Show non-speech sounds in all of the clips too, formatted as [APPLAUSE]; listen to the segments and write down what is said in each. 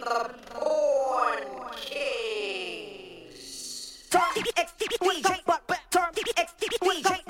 the Born Kings. Turn X, DJ, but.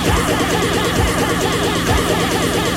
Yeah. [LAUGHS]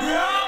Yeah!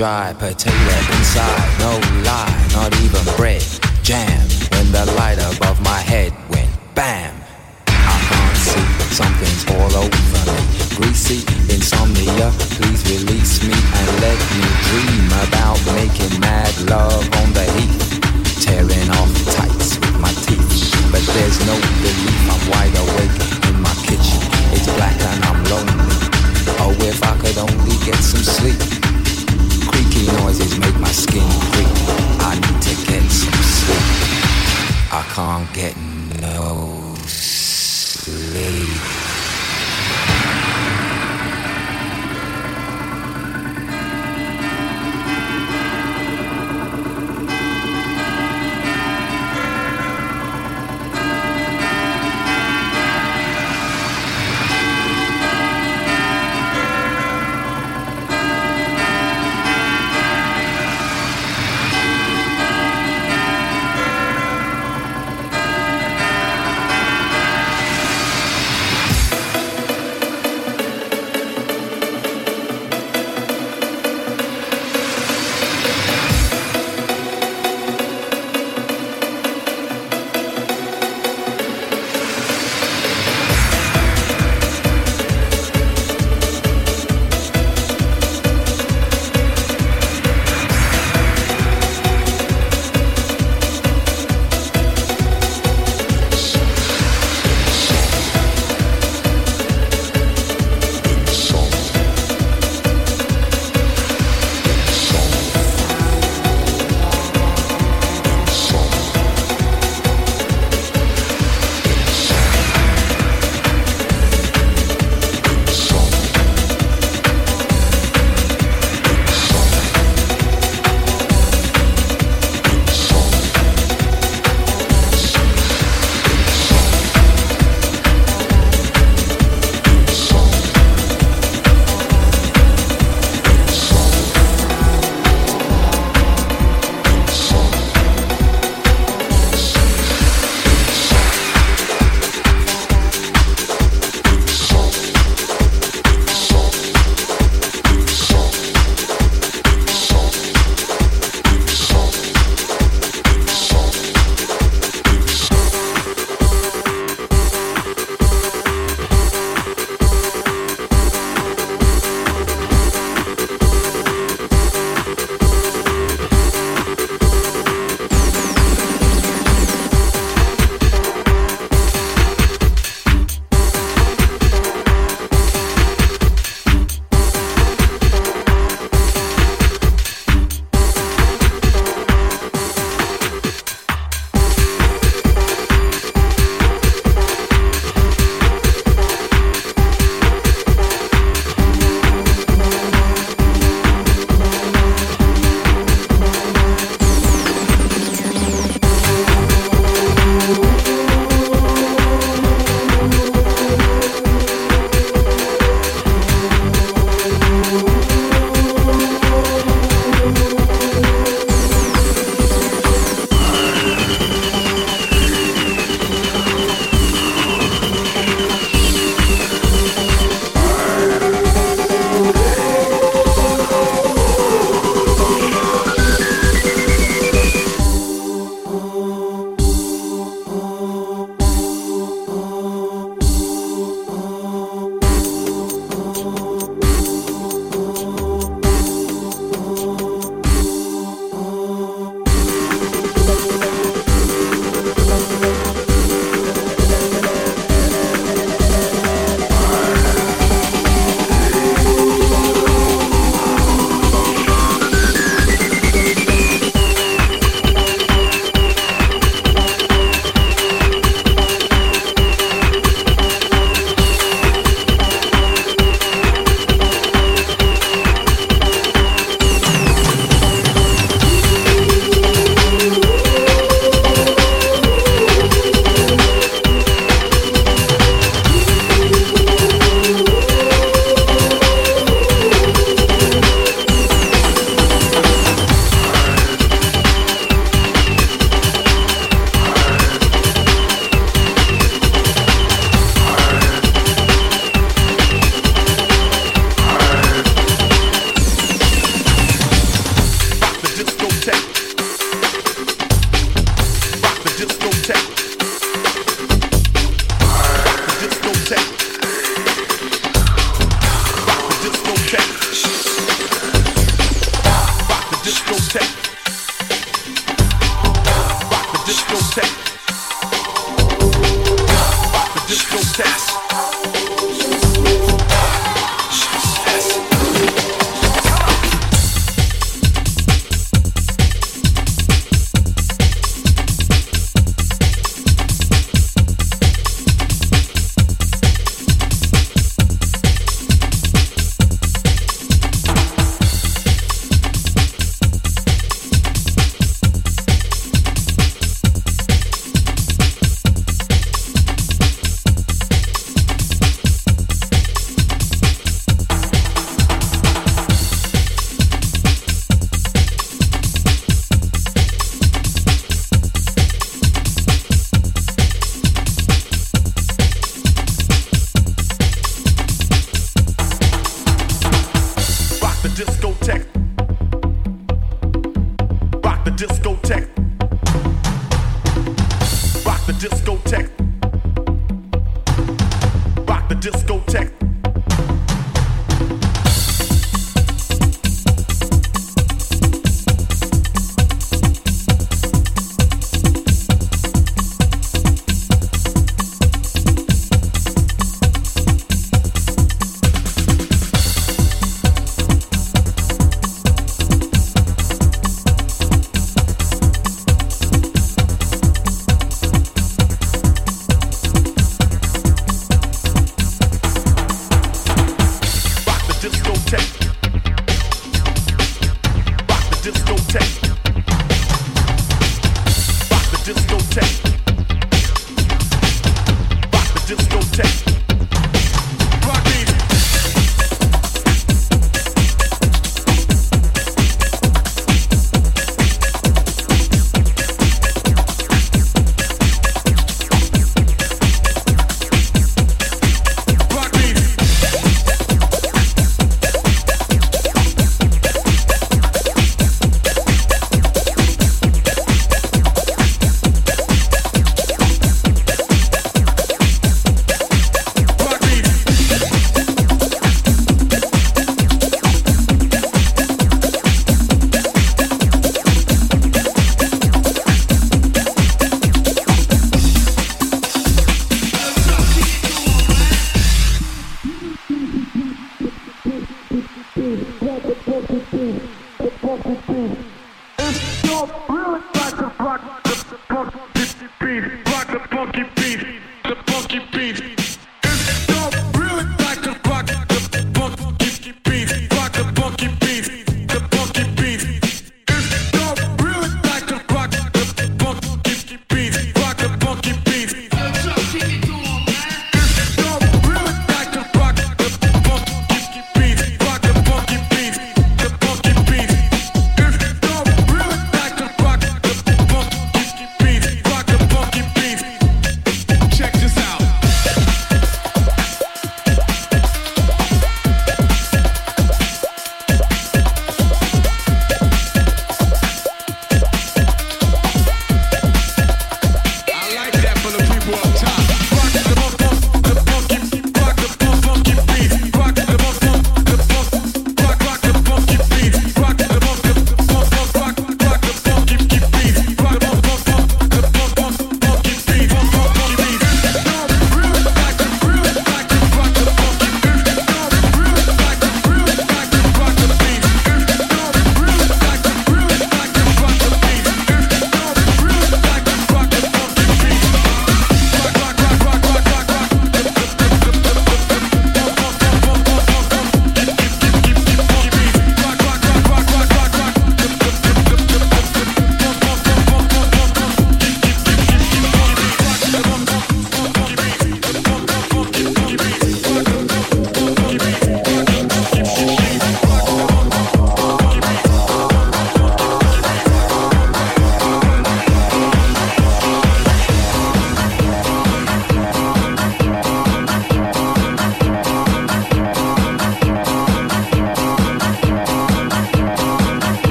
Dry potato inside, no lie, not even bread. Jam when the light above my head went bam. I can't see, something's all over me. Greasy insomnia, please release me and let me dream about making mad love on the heath, tearing off tights with my teeth. But there's no relief, I'm wide awake can't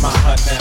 volume, pump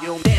volume.